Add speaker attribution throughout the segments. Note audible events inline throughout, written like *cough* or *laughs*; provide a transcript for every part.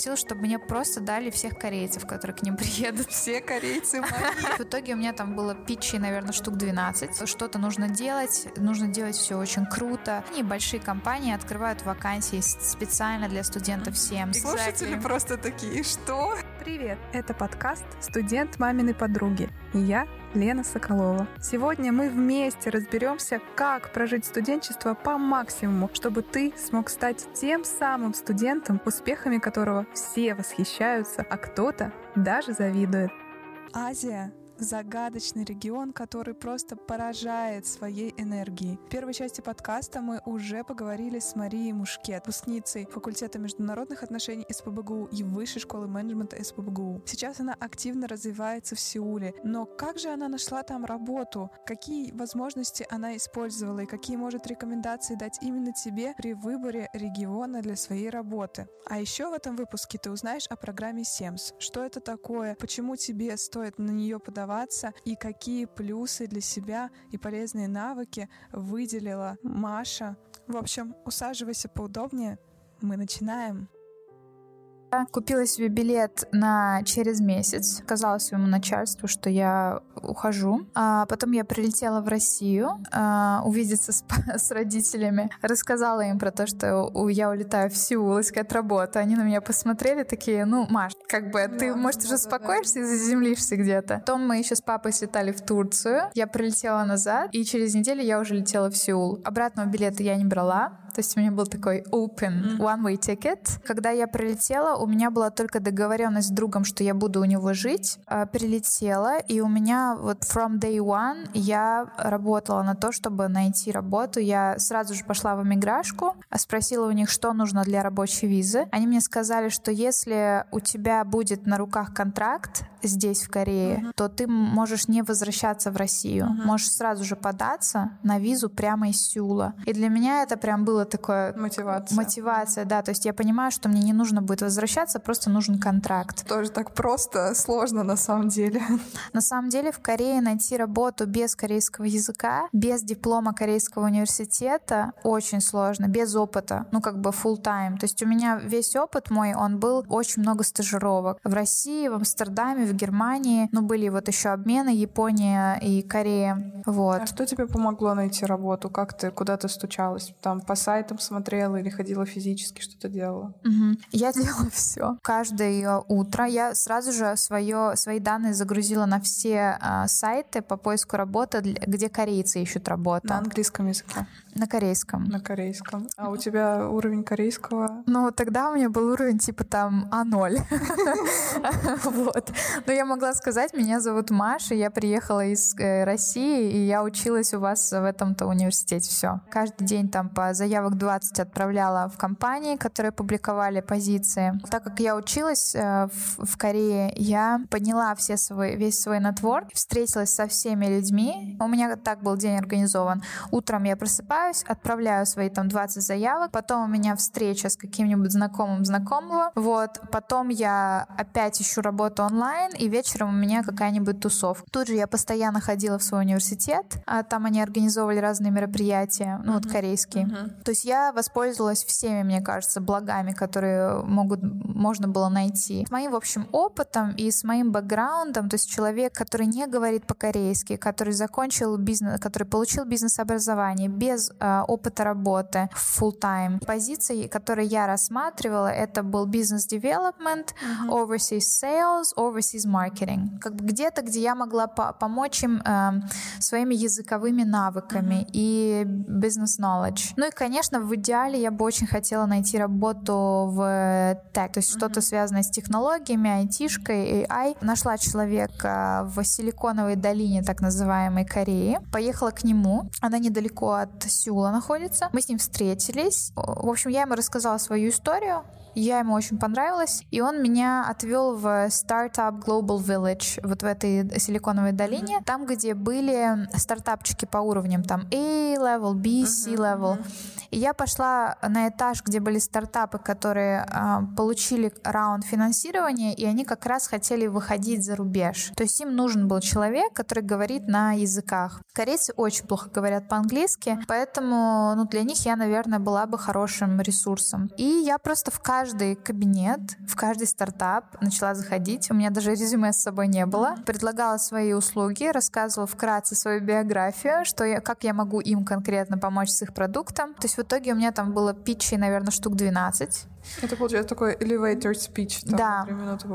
Speaker 1: попросил, чтобы мне просто дали всех корейцев, которые к ним *laughs* приедут.
Speaker 2: Все корейцы *laughs* мои.
Speaker 1: В итоге у меня там было питчей, наверное, штук 12. Что-то нужно делать, нужно делать все очень круто. И большие компании открывают вакансии специально для студентов всем.
Speaker 2: Слушатели exactly. просто такие, что?
Speaker 3: Привет, это подкаст «Студент маминой подруги». И я Лена Соколова. Сегодня мы вместе разберемся, как прожить студенчество по максимуму, чтобы ты смог стать тем самым студентом, успехами которого все восхищаются, а кто-то даже завидует. Азия загадочный регион, который просто поражает своей энергией. В первой части подкаста мы уже поговорили с Марией Мушкет, выпускницей факультета международных отношений СПБГУ и высшей школы менеджмента СПБГУ. Сейчас она активно развивается в Сеуле. Но как же она нашла там работу? Какие возможности она использовала и какие может рекомендации дать именно тебе при выборе региона для своей работы? А еще в этом выпуске ты узнаешь о программе SEMS. Что это такое? Почему тебе стоит на нее подавать тренироваться и какие плюсы для себя и полезные навыки выделила Маша. В общем, усаживайся поудобнее. Мы начинаем.
Speaker 1: Купила себе билет на через месяц. Сказала своему начальству, что я ухожу. А потом я прилетела в Россию а, увидеться с, *laughs* с родителями. Рассказала им про то, что я улетаю в Сеул искать работу. Они на меня посмотрели такие, ну, Маш, как бы, ты, может, уже успокоишься и заземлишься где-то. Потом мы еще с папой слетали в Турцию. Я прилетела назад, и через неделю я уже летела в Сеул. Обратного билета я не брала. То есть у меня был такой open one-way ticket. Когда я прилетела, у меня была только договоренность с другом, что я буду у него жить. А, прилетела, и у меня вот from day one я работала на то, чтобы найти работу. Я сразу же пошла в эмиграшку, спросила у них, что нужно для рабочей визы. Они мне сказали, что если у тебя будет на руках контракт здесь, в Корее, uh-huh. то ты можешь не возвращаться в Россию. Uh-huh. Можешь сразу же податься на визу прямо из Сеула. И для меня это прям было такое...
Speaker 2: Мотивация.
Speaker 1: Мотивация, да. То есть я понимаю, что мне не нужно будет возвращаться, просто нужен контракт.
Speaker 2: Тоже так просто, сложно на самом деле. *laughs*
Speaker 1: На самом деле в Корее найти работу без корейского языка, без диплома корейского университета очень сложно, без опыта, ну как бы full time. То есть у меня весь опыт мой, он был очень много стажировок. В России, в Амстердаме, в Германии, ну были вот еще обмены Япония и Корея. Вот.
Speaker 2: А что тебе помогло найти работу? Как ты, куда ты стучалась? Там по сайтам смотрела или ходила физически, что-то делала?
Speaker 1: Угу. Я делала все. Каждое утро я сразу же свое, свои данные загрузила на все э, сайты по поиску работы, где корейцы ищут работу.
Speaker 2: На английском языке?
Speaker 1: На корейском.
Speaker 2: На корейском. А у тебя уровень корейского?
Speaker 1: Ну, тогда у меня был уровень типа там А0. *laughs* Вот. Но я могла сказать, меня зовут Маша, я приехала из э, России, и я училась у вас в этом-то университете. Все. Каждый день там по заявок 20 отправляла в компании, которые публиковали позиции. Так как я училась э, в Корее, я подняла все свой, весь свой нетворк, встретилась со всеми людьми. У меня так был день организован. Утром я просыпаюсь, отправляю свои там 20 заявок, потом у меня встреча с каким-нибудь знакомым знакомого, вот, потом я опять ищу работу онлайн, и вечером у меня какая-нибудь тусовка. Тут же я постоянно ходила в свой университет, а там они организовывали разные мероприятия, ну uh-huh. вот корейские. Uh-huh. То есть я воспользовалась всеми, мне кажется, благами, которые могут, можно было найти. С моим, в общем, опытом и с моим бэкграундом, то есть человек, который не говорит по-корейски, который закончил бизнес, который получил бизнес-образование без э, опыта работы full time. Позиции, которые я рассматривала, это был бизнес-девелопмент, uh-huh. overseas sales, overseas marketing. Как бы где-то, где я могла по помочь им э, своими языковыми навыками mm-hmm. и business knowledge. Ну и, конечно, в идеале я бы очень хотела найти работу в тег, то есть mm-hmm. что-то связанное с технологиями, айтишкой, AI. Нашла человека в Силиконовой долине, так называемой Кореи. Поехала к нему. Она недалеко от Сеула находится. Мы с ним встретились. В общем, я ему рассказала свою историю. Я ему очень понравилась, и он меня отвел в Startup Global Village, вот в этой силиконовой долине, mm-hmm. там, где были стартапчики по уровням, там A-level, B, C-level. Mm-hmm. И я пошла на этаж, где были стартапы, которые э, получили раунд финансирования, и они как раз хотели выходить за рубеж. То есть им нужен был человек, который говорит на языках. Корейцы очень плохо говорят по-английски, поэтому ну, для них я, наверное, была бы хорошим ресурсом. И я просто в каждый кабинет, в каждый стартап начала заходить. У меня даже резюме с собой не было. Предлагала свои услуги, рассказывала вкратце свою биографию, что я, как я могу им конкретно помочь с их продуктом. То есть в итоге у меня там было питчей, наверное, штук 12.
Speaker 2: Это получается такой elevator speech. Там,
Speaker 1: да.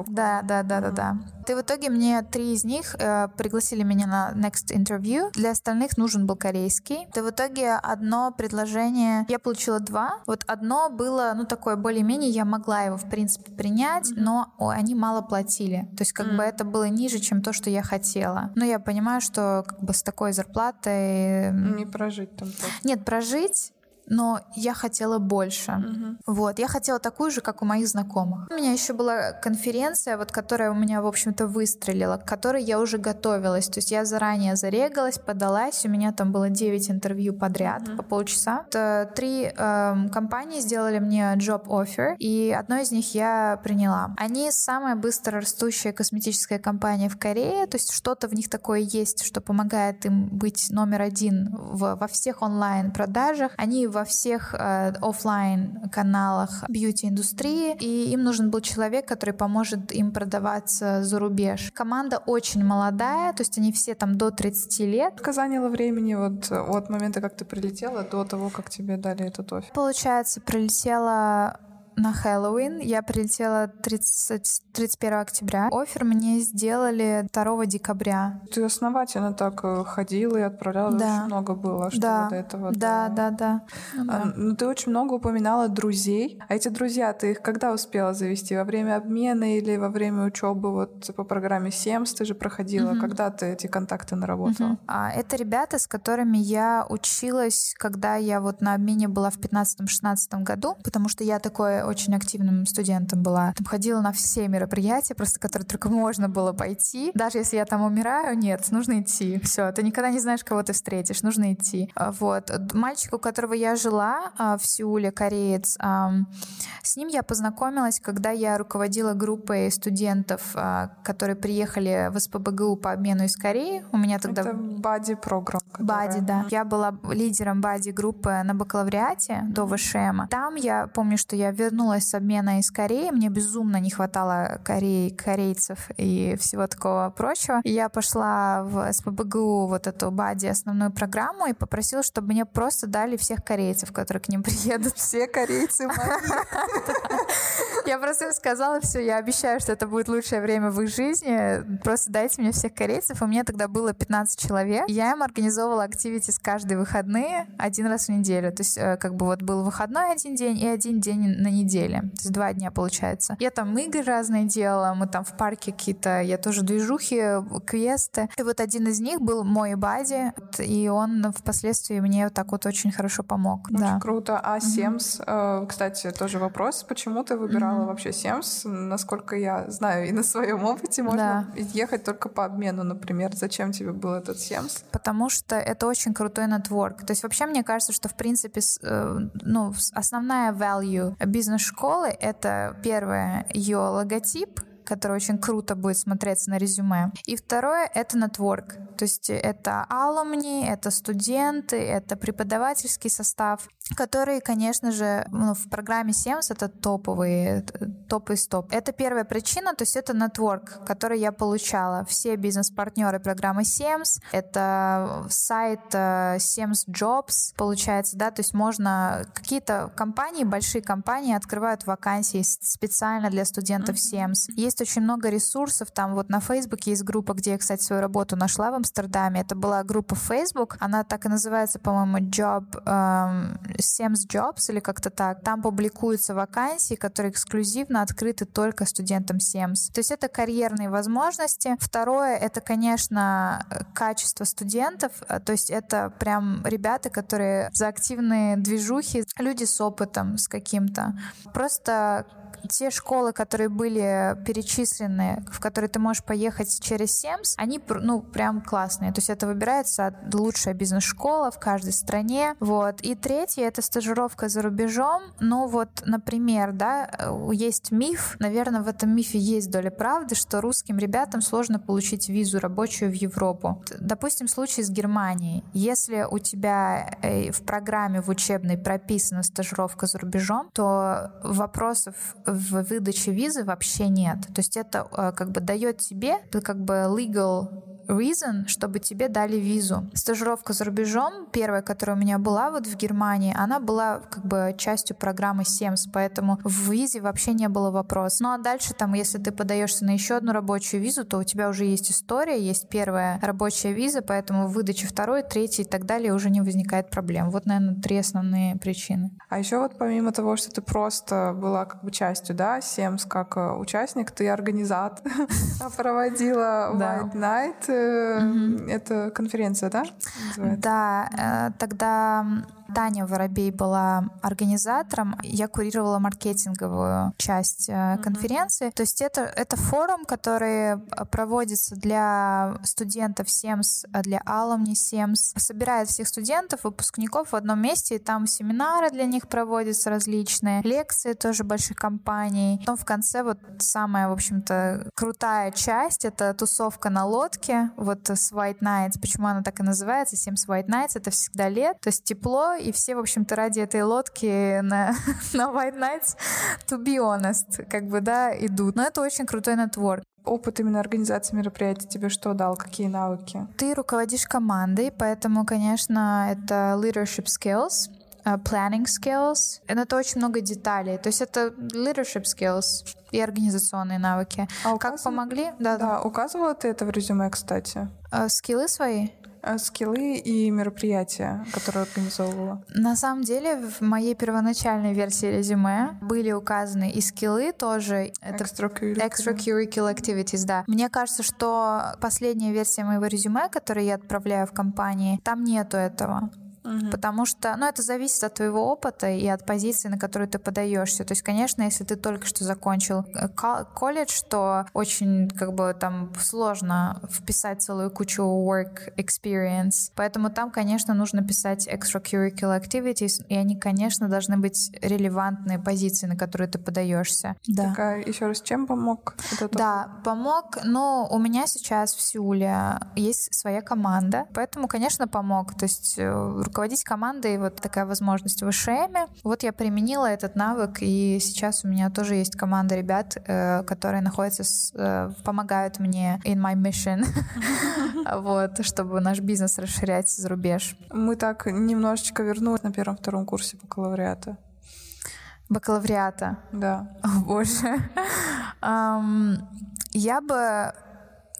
Speaker 1: да, да, да, да, да. И в итоге мне три из них э, пригласили меня на next interview. Для остальных нужен был корейский. И в итоге одно предложение, я получила два. Вот одно было, ну, такое более-менее, я могла его, в принципе, принять, mm-hmm. но о, они мало платили. То есть, как mm-hmm. бы это было ниже, чем то, что я хотела. Но я понимаю, что как бы с такой зарплатой...
Speaker 2: Не прожить там. Просто.
Speaker 1: Нет, прожить но я хотела больше. Mm-hmm. Вот, я хотела такую же, как у моих знакомых. У меня еще была конференция, вот которая у меня, в общем-то, выстрелила, к которой я уже готовилась. То есть я заранее зарегалась, подалась, у меня там было 9 интервью подряд mm-hmm. по полчаса. Это три э, компании сделали мне job offer, и одно из них я приняла. Они самая быстро растущая косметическая компания в Корее, то есть что-то в них такое есть, что помогает им быть номер один в, во всех онлайн-продажах. Они во всех э, офлайн каналах бьюти-индустрии, и им нужен был человек, который поможет им продаваться за рубеж. Команда очень молодая, то есть они все там до 30 лет.
Speaker 2: Сколько заняло времени вот от момента, как ты прилетела, до того, как тебе дали этот офер?
Speaker 1: Получается, прилетела на Хэллоуин. Я прилетела 30, 31 октября. Офер мне сделали 2 декабря.
Speaker 2: Ты основательно так э, ходила и отправляла, да. очень много было, что
Speaker 1: да.
Speaker 2: до этого.
Speaker 1: Да, да, да.
Speaker 2: да. А, ну, ты очень много упоминала друзей. А эти друзья, ты их когда успела завести? Во время обмена или во время учебы вот по программе СЕМС ты же проходила? Угу. Когда ты эти контакты наработала? Угу.
Speaker 1: А, это ребята, с которыми я училась, когда я вот на обмене была в 15-16 году, потому что я такое очень активным студентом была. Там ходила на все мероприятия, просто которые только можно было пойти. Даже если я там умираю, нет, нужно идти. Все, ты никогда не знаешь, кого ты встретишь, нужно идти. А, вот. Мальчик, у которого я жила а, в Сеуле, кореец, с ним я познакомилась, когда я руководила группой студентов, а, которые приехали в СПБГУ по обмену из Кореи. У меня тогда...
Speaker 2: Это Бади программ.
Speaker 1: Бади, да. Я была лидером Бади группы на бакалавриате до ВШМ. Там я помню, что я вернулась с обмена из Кореи. Мне безумно не хватало Кореи, корейцев и всего такого прочего. И я пошла в СПБГУ вот эту Бади основную программу и попросила, чтобы мне просто дали всех корейцев, которые к ним *laughs* приедут.
Speaker 2: Все корейцы *laughs*
Speaker 1: Я просто сказала, все, я обещаю, что это будет лучшее время в их жизни. Просто дайте мне всех корейцев. У меня тогда было 15 человек. Я им организовывала активитис каждые выходные один раз в неделю. То есть э, как бы вот был выходной один день и один день на неделе. То есть два дня получается. Я там игры разные делала, мы там в парке какие-то, я тоже движухи, квесты. И вот один из них был мой бади, и он впоследствии мне вот так вот очень хорошо помог.
Speaker 2: Очень
Speaker 1: да.
Speaker 2: круто. А Семс, mm-hmm. кстати, тоже вопрос, почему ты выбирала mm-hmm. вообще Семс? Насколько я знаю, и на своем опыте можно да. ехать только по обмену, например. Зачем тебе был этот Семс?
Speaker 1: Потому что это очень крутой нетворк. То есть вообще мне кажется, что в принципе э, ну, основная value бизнес-школы школы — это первое, ее логотип, который очень круто будет смотреться на резюме. И второе — это нетворк. То есть это алумни, это студенты, это преподавательский состав, которые, конечно же, ну, в программе SEMS это топовые, топ из топ. Это первая причина, то есть это нетворк, который я получала. Все бизнес-партнеры программы SEMS, это сайт SEMS Jobs, получается, да, то есть можно какие-то компании, большие компании открывают вакансии специально для студентов SEMS. Есть очень много ресурсов, там вот на Facebook есть группа, где я, кстати, свою работу нашла в Амстердаме. Это была группа Facebook, она так и называется, по-моему, Job, um, Sems Jobs или как-то так. Там публикуются вакансии, которые эксклюзивно открыты только студентам Sems. То есть это карьерные возможности. Второе, это, конечно, качество студентов. То есть это прям ребята, которые за активные движухи, люди с опытом, с каким-то. Просто те школы, которые были перечислены перечисленные, в которые ты можешь поехать через СЕМС, они, ну, прям классные. То есть это выбирается лучшая бизнес-школа в каждой стране. Вот. И третье — это стажировка за рубежом. Ну вот, например, да, э, есть миф, наверное, в этом мифе есть доля правды, что русским ребятам сложно получить визу рабочую в Европу. Допустим, случай с Германией. Если у тебя э, в программе в учебной прописана стажировка за рубежом, то вопросов в выдаче визы вообще нет. То есть это э, как бы дает тебе как бы legal reason, чтобы тебе дали визу. Стажировка за рубежом, первая, которая у меня была вот в Германии, она была как бы частью программы SEMS, поэтому в визе вообще не было вопроса. Ну а дальше там, если ты подаешься на еще одну рабочую визу, то у тебя уже есть история, есть первая рабочая виза, поэтому в выдаче второй, третьей и так далее уже не возникает проблем. Вот, наверное, три основные причины.
Speaker 2: А еще вот помимо того, что ты просто была как бы частью, да, SEMS как э, участник, ты организатор, *laughs* проводила White Night, mm это конференция, да?
Speaker 1: Называется? Да, э, тогда Таня Воробей была организатором, я курировала маркетинговую часть mm-hmm. конференции. То есть это, это форум, который э, проводится для студентов СЕМС, э, для алумни СЕМС, собирает всех студентов, выпускников в одном месте, и там семинары для них проводятся различные, лекции тоже больших компаний. Потом в конце вот самая, в общем-то, крутая часть — это тусовка на лодке, вот с White Nights. Почему она так и называется? СЕМС White Nights — это всегда лет, то есть тепло, и все, в общем-то, ради этой лодки на, *laughs* на White Nights, to be honest, как бы, да, идут. Но это очень крутой нетворк.
Speaker 2: Опыт именно организации мероприятий тебе что дал? Какие навыки?
Speaker 1: Ты руководишь командой, поэтому, конечно, это leadership skills, uh, planning skills. Это очень много деталей. То есть это leadership skills и организационные навыки. А как помогли?
Speaker 2: Да, да, да. Указывала ты это в резюме, кстати?
Speaker 1: Uh, скиллы свои?
Speaker 2: А скиллы и мероприятия, которые организовывала?
Speaker 1: На самом деле, в моей первоначальной версии резюме были указаны и скиллы тоже.
Speaker 2: Это extracurricular.
Speaker 1: extracurricular activities, да. Мне кажется, что последняя версия моего резюме, которую я отправляю в компании, там нету этого. Угу. Потому что, ну, это зависит от твоего опыта и от позиции, на которую ты подаешься. То есть, конечно, если ты только что закончил э, колледж, то очень, как бы, там сложно вписать целую кучу work experience. Поэтому там, конечно, нужно писать extracurricular activities, и они, конечно, должны быть релевантные позиции, на которые ты подаешься.
Speaker 2: Да. Так, а еще раз, чем помог
Speaker 1: этот Да, помог, но у меня сейчас в Сеуле есть своя команда, поэтому, конечно, помог. То есть э, руководить командой, вот такая возможность в ВШМ. Вот я применила этот навык, и сейчас у меня тоже есть команда ребят, э, которые находятся, с, э, помогают мне in my mission, *laughs* вот, чтобы наш бизнес расширять за рубеж.
Speaker 2: Мы так немножечко вернулись на первом-втором курсе бакалавриата.
Speaker 1: Бакалавриата?
Speaker 2: Да.
Speaker 1: О, боже. Я бы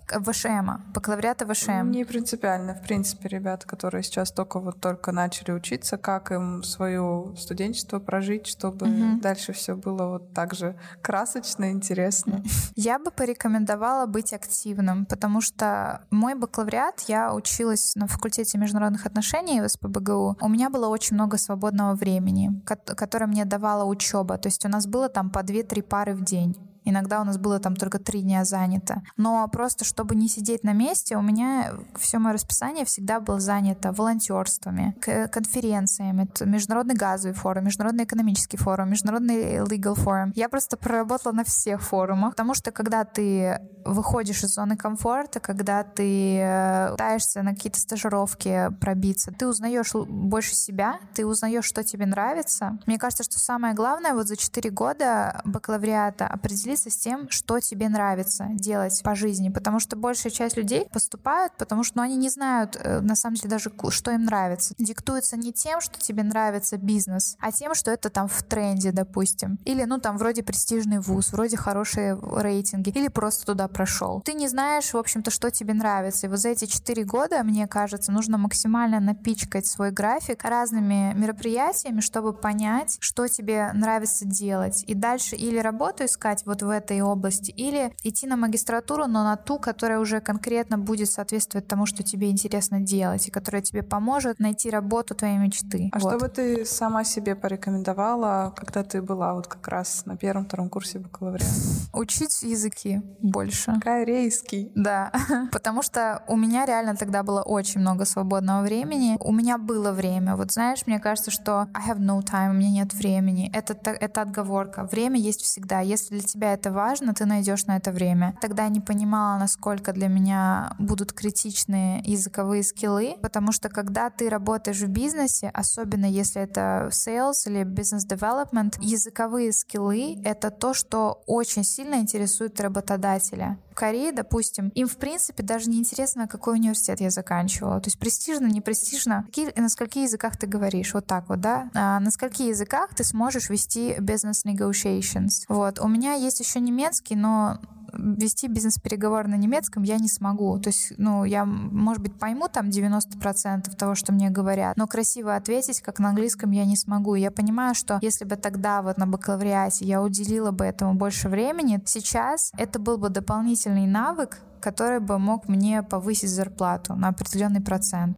Speaker 1: ВШМ, бакалавриата ВШМ.
Speaker 2: Не принципиально, в принципе, ребята, которые сейчас только вот только начали учиться, как им свое студенчество прожить, чтобы угу. дальше все было вот так же красочно, интересно.
Speaker 1: Я бы порекомендовала быть активным, потому что мой бакалавриат, я училась на факультете международных отношений в СПБГУ. У меня было очень много свободного времени, которое мне давала учеба. То есть у нас было там по 2-3 пары в день. Иногда у нас было там только три дня занято. Но просто, чтобы не сидеть на месте, у меня все мое расписание всегда было занято волонтерствами, конференциями, международный газовый форум, международный экономический форум, международный legal форум. Я просто проработала на всех форумах, потому что когда ты выходишь из зоны комфорта, когда ты э, пытаешься на какие-то стажировки пробиться, ты узнаешь больше себя, ты узнаешь, что тебе нравится. Мне кажется, что самое главное вот за 4 года бакалавриата определить определиться с тем, что тебе нравится делать по жизни, потому что большая часть людей поступают, потому что ну, они не знают э, на самом деле даже, что им нравится. Диктуется не тем, что тебе нравится бизнес, а тем, что это там в тренде, допустим. Или, ну, там вроде престижный вуз, вроде хорошие рейтинги, или просто туда прошел. Ты не знаешь, в общем-то, что тебе нравится. И вот за эти четыре года, мне кажется, нужно максимально напичкать свой график разными мероприятиями, чтобы понять, что тебе нравится делать. И дальше или работу искать вот в этой области, или идти на магистратуру, но на ту, которая уже конкретно будет соответствовать тому, что тебе интересно делать, и которая тебе поможет найти работу твоей мечты.
Speaker 2: А вот. что бы ты сама себе порекомендовала, когда ты была вот как раз на первом-втором курсе бакалавриата?
Speaker 1: Учить языки больше.
Speaker 2: Корейский.
Speaker 1: Да, *laughs* потому что у меня реально тогда было очень много свободного времени. У меня было время. Вот знаешь, мне кажется, что I have no time, у меня нет времени. Это, это отговорка. Время есть всегда. Если для тебя это важно, ты найдешь на это время. Тогда я не понимала, насколько для меня будут критичные языковые скиллы, потому что когда ты работаешь в бизнесе, особенно если это sales или business development, языковые скиллы — это то, что очень сильно интересует работодателя. В Корее, допустим, им в принципе даже не интересно, какой университет я заканчивала. То есть престижно, не престижно. Какие, на скольких языках ты говоришь? Вот так вот, да? А на скольких языках ты сможешь вести business negotiations? Вот. У меня есть еще немецкий, но вести бизнес-переговор на немецком я не смогу. То есть, ну, я, может быть, пойму там 90% того, что мне говорят, но красиво ответить, как на английском, я не смогу. я понимаю, что если бы тогда вот на бакалавриате я уделила бы этому больше времени, сейчас это был бы дополнительный навык, который бы мог мне повысить зарплату на определенный процент.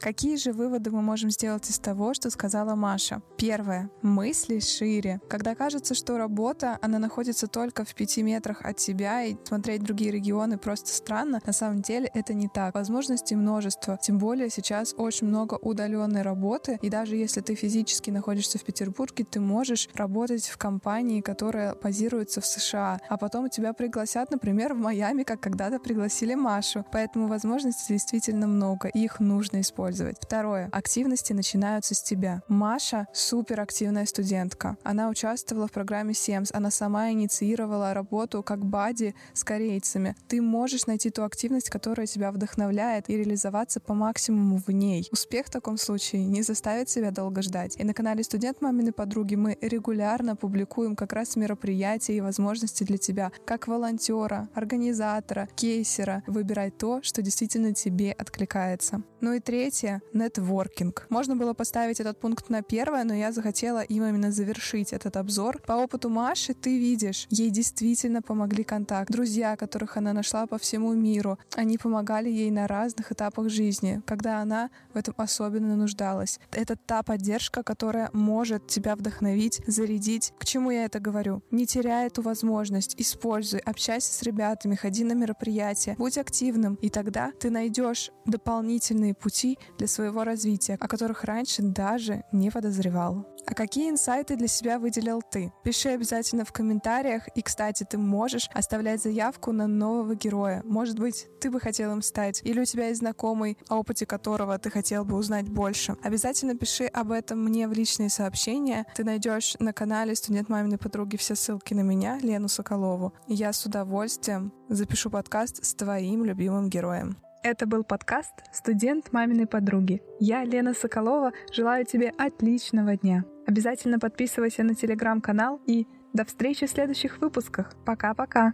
Speaker 3: Какие же выводы мы можем сделать из того, что сказала Маша? Первое. Мысли шире. Когда кажется, что работа, она находится только в пяти метрах от тебя, и смотреть другие регионы просто странно, на самом деле это не так. Возможностей множество. Тем более сейчас очень много удаленной работы, и даже если ты физически находишься в Петербурге, ты можешь работать в компании, которая базируется в США, а потом тебя пригласят, например, в Майами, как когда-то пригласили Машу. Поэтому возможностей действительно много, и их нужно использовать использовать. Второе. Активности начинаются с тебя. Маша — суперактивная студентка. Она участвовала в программе SEMS. Она сама инициировала работу как бади с корейцами. Ты можешь найти ту активность, которая тебя вдохновляет, и реализоваться по максимуму в ней. Успех в таком случае не заставит себя долго ждать. И на канале «Студент мамины подруги» мы регулярно публикуем как раз мероприятия и возможности для тебя, как волонтера, организатора, кейсера. Выбирай то, что действительно тебе откликается. Ну и третье, Третье — нетворкинг. Можно было поставить этот пункт на первое, но я захотела им именно завершить этот обзор. По опыту Маши ты видишь, ей действительно помогли контакт. Друзья, которых она нашла по всему миру, они помогали ей на разных этапах жизни, когда она в этом особенно нуждалась. Это та поддержка, которая может тебя вдохновить, зарядить. К чему я это говорю? Не теряй эту возможность, используй, общайся с ребятами, ходи на мероприятия, будь активным, и тогда ты найдешь дополнительные пути для своего развития, о которых раньше даже не подозревал. А какие инсайты для себя выделил ты? Пиши обязательно в комментариях. И, кстати, ты можешь оставлять заявку на нового героя. Может быть, ты бы хотел им стать. Или у тебя есть знакомый, о опыте которого ты хотел бы узнать больше. Обязательно пиши об этом мне в личные сообщения. Ты найдешь на канале «Студент маминой подруги» все ссылки на меня, Лену Соколову. Я с удовольствием запишу подкаст с твоим любимым героем. Это был подкаст «Студент маминой подруги». Я, Лена Соколова, желаю тебе отличного дня. Обязательно подписывайся на телеграм-канал и до встречи в следующих выпусках. Пока-пока.